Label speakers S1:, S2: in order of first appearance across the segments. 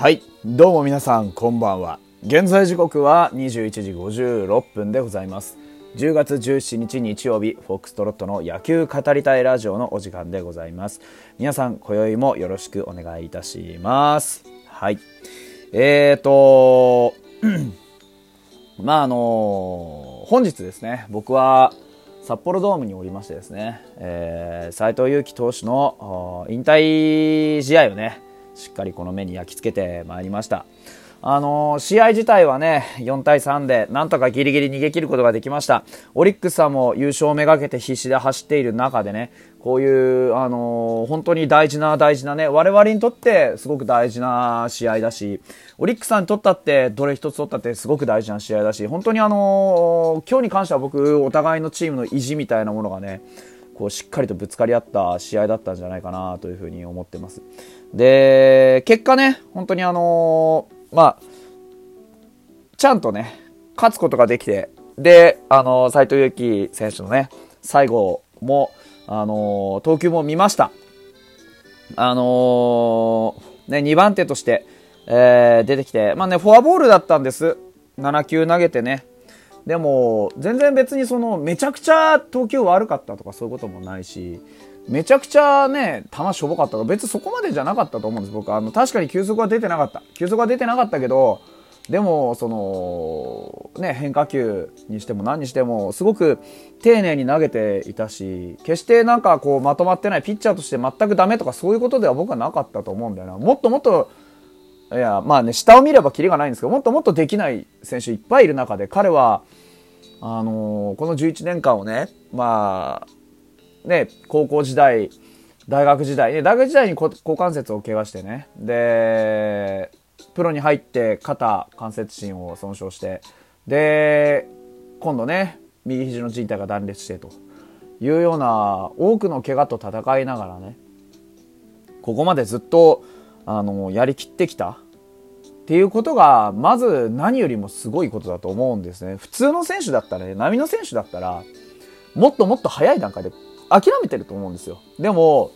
S1: はい。どうも皆さん、こんばんは。現在時刻は21時56分でございます。10月17日日曜日、フォックストロットの野球語りたいラジオのお時間でございます。皆さん、今宵もよろしくお願いいたします。はい。えーと、まああの本日ですね、僕は札幌ドームにおりましてですね、えー、斉藤佑樹投手の引退試合をね、しっかりこの目に焼き付けてまいりました。あのー、試合自体はね、4対3で、なんとかギリギリ逃げ切ることができました。オリックスさんも優勝をめがけて必死で走っている中でね、こういう、あのー、本当に大事な大事なね、我々にとってすごく大事な試合だし、オリックスさんにとったって、どれ一つ取ったってすごく大事な試合だし、本当にあのー、今日に関しては僕、お互いのチームの意地みたいなものがね、こうしっかりとぶつかり合った試合だったんじゃないかなというふうに思ってます。で、結果ね、本当にあのーまあ、ちゃんとね、勝つことができて、で、あの、斎藤佑樹選手のね、最後も、あの、投球も見ました。あのね、2番手として、えー、出てきて、まあね、フォアボールだったんです。7球投げてね。でも、全然別にその、めちゃくちゃ投球悪かったとかそういうこともないし、めちゃくちゃね、球しょぼかったから、別にそこまでじゃなかったと思うんです、僕。あの、確かに球速は出てなかった。球速は出てなかったけど、でも、その、ね、変化球にしても何にしても、すごく丁寧に投げていたし、決してなんかこう、まとまってないピッチャーとして全くダメとかそういうことでは僕はなかったと思うんだよな。もっともっと、いや、まあね、下を見ればキリがないんですけど、もっともっとできない選手いっぱいいる中で、彼は、あのー、この11年間をね、まあ、ね、高校時代、大学時代、ね、大学時代に股関節を怪我してね、で、プロに入って肩関節心を損傷して、で、今度ね、右肘の靭帯が断裂してと。いうような多くの怪我と戦いながらね、ここまでずっと、あの、やりきってきた。っていうことが、まず何よりもすごいことだと思うんですね。普通の選手だったらね、波の選手だったら、もっともっと早い段階で諦めてると思うんですよ。でも、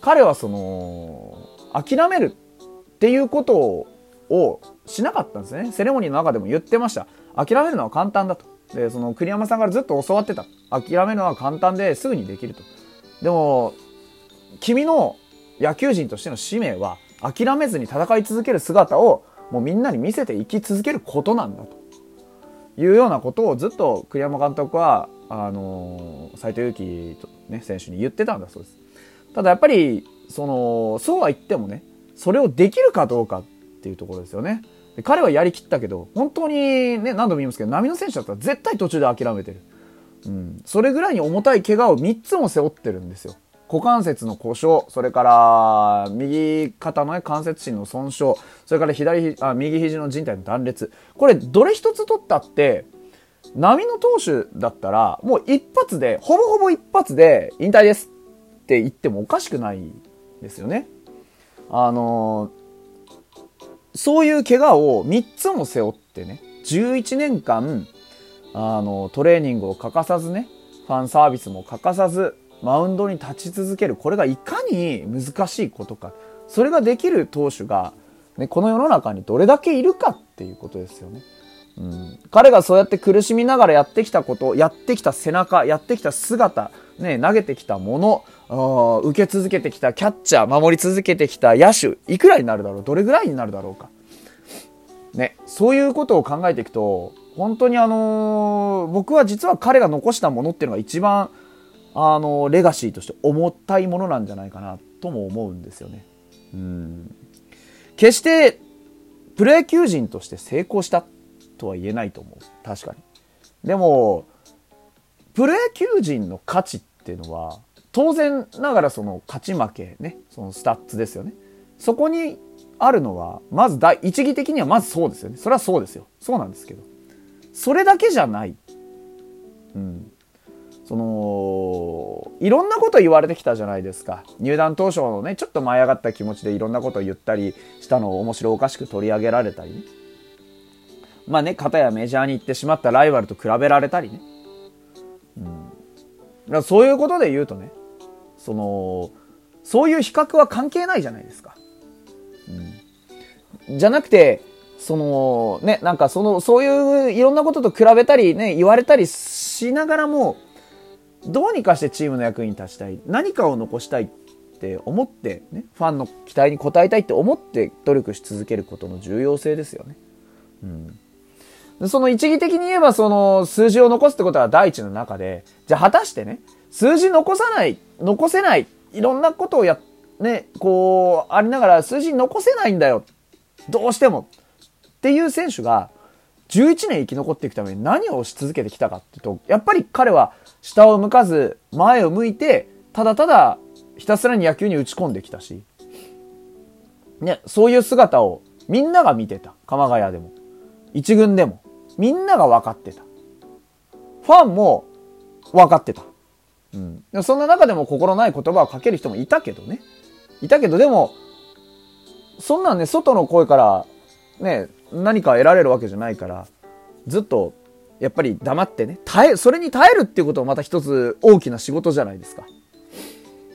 S1: 彼はその、諦めるっていうことをしなかったんですね。セレモニーの中でも言ってました。諦めるのは簡単だと。で、その栗山さんからずっと教わってた。諦めるのは簡単ですぐにできると。でも、君の野球人としての使命は諦めずに戦い続ける姿をもうみんなに見せていき続けることなんだというようなことをずっと栗山監督はあの斎藤佑樹、ね、選手に言ってたんだそうです。ただやっぱりそのそうは言ってもねそれをできるかどうかっていうところですよね。で彼はやりきったけど本当にね何度も言いますけど波の選手だったら絶対途中で諦めてる。うん、それぐらいに重たい怪我を3つも背負ってるんですよ。股関節の故障、それから右肩の、ね、関節心の損傷、それから左あ右肘の靭帯の断裂。これどれ一つ取ったって波の投手だったら、もう一発で、ほぼほぼ一発で引退ですって言ってもおかしくないですよね。あのー、そういう怪我を3つも背負ってね、11年間、あの、トレーニングを欠かさずね、ファンサービスも欠かさず、マウンドに立ち続ける。これがいかに難しいことか。それができる投手が、ね、この世の中にどれだけいるかっていうことですよね。うん、彼がそうやって苦しみながらやってきたこと、やってきた背中、やってきた姿、ね、投げてきたもの、受け続けてきたキャッチャー、守り続けてきた野手、いくらになるだろうどれぐらいになるだろうか。ね、そういうことを考えていくと、本当にあのー、僕は実は彼が残したものっていうのが一番、あのー、レガシーとして重たいものなんじゃないかなとも思うんですよね。うん。決して、プロ野球人として成功したとは言えないと思う。確かに。でも、プロ野球人の価値っていうのは、当然ながらその勝ち負けね、そのスタッツですよね。そこにあるのは、まず第一義的にはまずそうですよね。それはそうですよ。そうなんですけど。それだけじゃない。うん。その、いろんなこと言われてきたじゃないですか。入団当初のね、ちょっと舞い上がった気持ちでいろんなことを言ったりしたのを面白おかしく取り上げられたりね。まあね、片やメジャーに行ってしまったライバルと比べられたりね。うん。だからそういうことで言うとね、その、そういう比較は関係ないじゃないですか。うん。じゃなくて、その、ね、なんかその、そういういろんなことと比べたりね、言われたりしながらも、どうにかしてチームの役に立ちたい。何かを残したいって思って、ね、ファンの期待に応えたいって思って努力し続けることの重要性ですよね。うん。その一義的に言えば、その数字を残すってことは第一の中で、じゃあ果たしてね、数字残さない、残せない、いろんなことをや、ね、こう、ありながら数字残せないんだよ。どうしても。っていう選手が、11年生き残っていくために何をし続けてきたかっていうと、やっぱり彼は下を向かず、前を向いて、ただただひたすらに野球に打ち込んできたし、ね、そういう姿をみんなが見てた。鎌ヶ谷でも。一軍でも。みんなが分かってた。ファンも分かってた。うん。そんな中でも心ない言葉をかける人もいたけどね。いたけど、でも、そんなんね、外の声から、ね、何か得られるわけじゃないから、ずっと、やっぱり黙ってね、耐え、それに耐えるっていうこともまた一つ大きな仕事じゃないですか。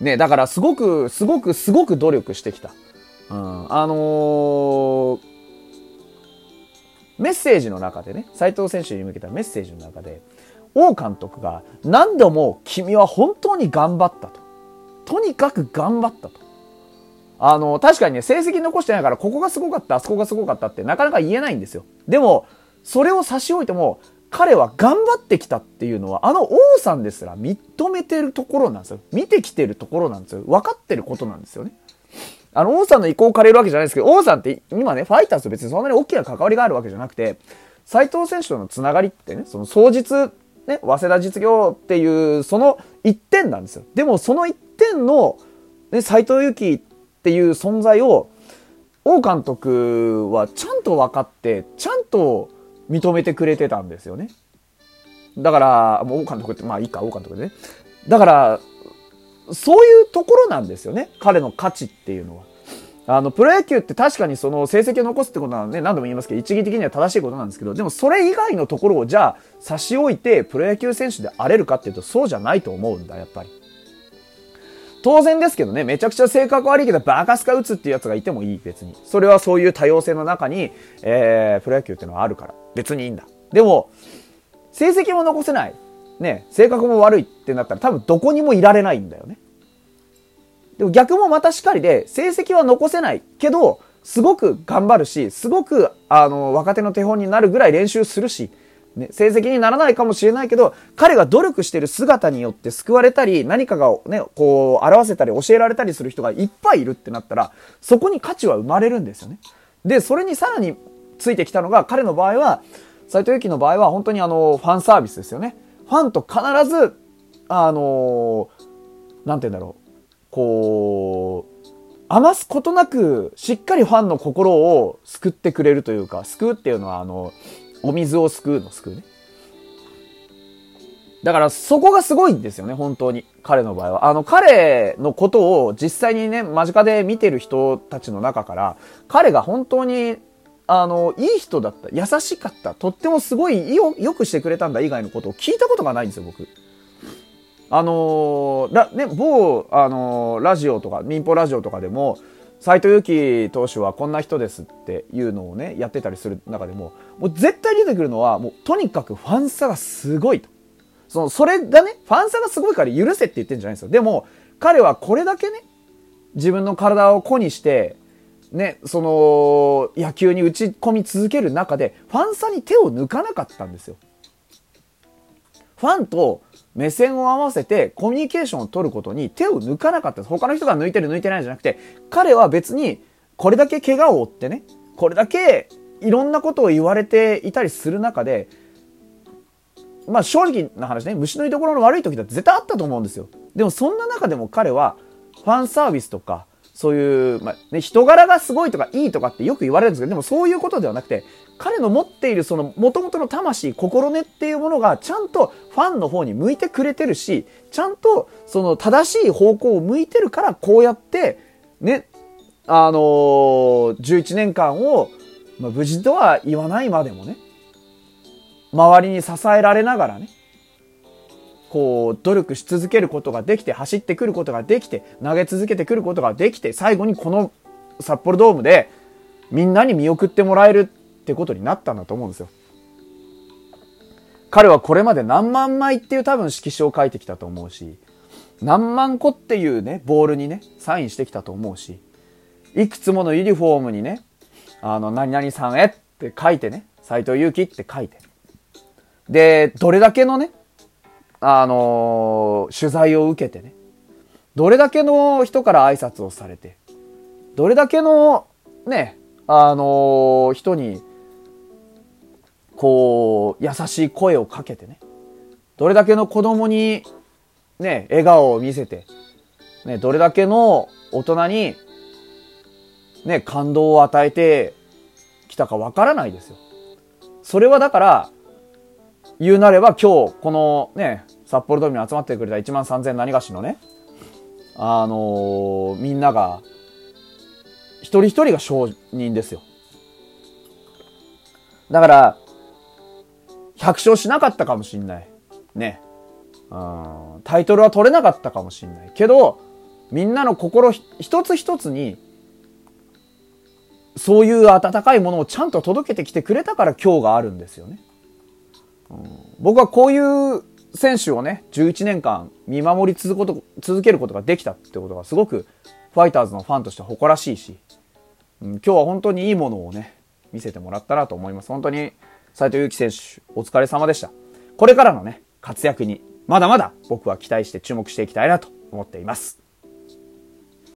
S1: ね、だからすごく、すごく、すごく努力してきた。うん、あのー、メッセージの中でね、斉藤選手に向けたメッセージの中で、王監督が何度も君は本当に頑張ったと。とにかく頑張ったと。あの、確かにね、成績残してないから、ここがすごかった、あそこがすごかったってなかなか言えないんですよ。でも、それを差し置いても、彼は頑張ってきたっていうのは、あの王さんですら認めてるところなんですよ。見てきてるところなんですよ。分かってることなんですよね。あの、王さんの意向を借りるわけじゃないですけど、王さんって今ね、ファイターズと別にそんなに大きな関わりがあるわけじゃなくて、斎藤選手とのつながりってね、その双日、ね、早稲田実業っていう、その一点なんですよ。でもその一点の、ね、斎藤由紀っていう存在を、王監督はちゃんと分かって、ちゃんと認めてくれてたんですよね。だから、もう王監督って、まあいいか、王監督でね。だから、そういうところなんですよね。彼の価値っていうのは。あの、プロ野球って確かにその成績を残すってことはね、何度も言いますけど、一義的には正しいことなんですけど、でもそれ以外のところをじゃあ差し置いてプロ野球選手であれるかっていうとそうじゃないと思うんだ、やっぱり。当然ですけどね、めちゃくちゃ性格悪いけどバカスカ打つっていうやつがいてもいい、別に。それはそういう多様性の中に、えー、プロ野球っていうのはあるから、別にいいんだ。でも、成績も残せない。ね、性格も悪いってなったら多分どこにもいられないんだよね。でも逆もまたしかりで、成績は残せないけど、すごく頑張るし、すごく、あの、若手の手本になるぐらい練習するし、ね、成績にならないかもしれないけど、彼が努力してる姿によって救われたり、何かがね、こう、表せたり教えられたりする人がいっぱいいるってなったら、そこに価値は生まれるんですよね。で、それにさらについてきたのが、彼の場合は、斎藤由貴の場合は本当にあの、ファンサービスですよね。ファンと必ず、あのなんて言うんだろう。こう、余すことなく、しっかりファンの心を救ってくれるというか、救うっていうのは、あの、お水を救うの救うね。だからそこがすごいんですよね、本当に。彼の場合は。あの、彼のことを実際にね、間近で見てる人たちの中から、彼が本当にあの、いい人だった、優しかった、とってもすごいよ、よくしてくれたんだ以外のことを聞いたことがないんですよ、僕。あのー、ら、ね、某、あのー、ラジオとか、民放ラジオとかでも、斎藤佑樹投手はこんな人ですっていうのをね、やってたりする中でも、もう絶対出てくるのは、もうとにかくファン差がすごいと。その、それがね、ファン差がすごいから許せって言ってんじゃないんですよ。でも、彼はこれだけね、自分の体を子にして、ね、その、野球に打ち込み続ける中で、ファン差に手を抜かなかったんですよ。ファンと目線を合わせてコミュニケーションを取ることに手を抜かなかったです。他の人が抜いてる抜いてないじゃなくて、彼は別にこれだけ怪我を負ってね、これだけいろんなことを言われていたりする中で、まあ正直な話ね、虫の居所の悪い時だって絶対あったと思うんですよ。でもそんな中でも彼はファンサービスとか、そういう、まあ、ね、人柄がすごいとかいいとかってよく言われるんですけど、でもそういうことではなくて、彼の持っているその元々の魂、心根っていうものがちゃんとファンの方に向いてくれてるし、ちゃんとその正しい方向を向いてるからこうやって、ね、あのー、11年間を、まあ、無事とは言わないまでもね、周りに支えられながらね、こう、努力し続けることができて、走ってくることができて、投げ続けてくることができて、最後にこの札幌ドームで、みんなに見送ってもらえるってことになったんだと思うんですよ。彼はこれまで何万枚っていう多分色紙を書いてきたと思うし、何万個っていうね、ボールにね、サインしてきたと思うし、いくつものユニフォームにね、あの、何々さんへって書いてね、斎藤佑樹って書いて。で、どれだけのね、あのー、取材を受けてね、どれだけの人から挨拶をされて、どれだけのね、あのー、人に、こう、優しい声をかけてね、どれだけの子供に、ね、笑顔を見せて、ね、どれだけの大人に、ね、感動を与えてきたかわからないですよ。それはだから、言うなれば今日、このね、札幌ドームに集まってくれた1万3000何がしのね、あのー、みんなが、一人一人が証人ですよ。だから、100勝しなかったかもしんない。ね。うん、タイトルは取れなかったかもしんない。けど、みんなの心一つ一つに、そういう温かいものをちゃんと届けてきてくれたから今日があるんですよね。うん、僕はこういう選手をね、11年間見守り続こと続けることができたってことがすごくファイターズのファンとして誇らしいし、うん、今日は本当にいいものをね、見せてもらったなと思います。本当に斉藤祐樹選手、お疲れ様でした。これからのね、活躍に、まだまだ僕は期待して注目していきたいなと思っています。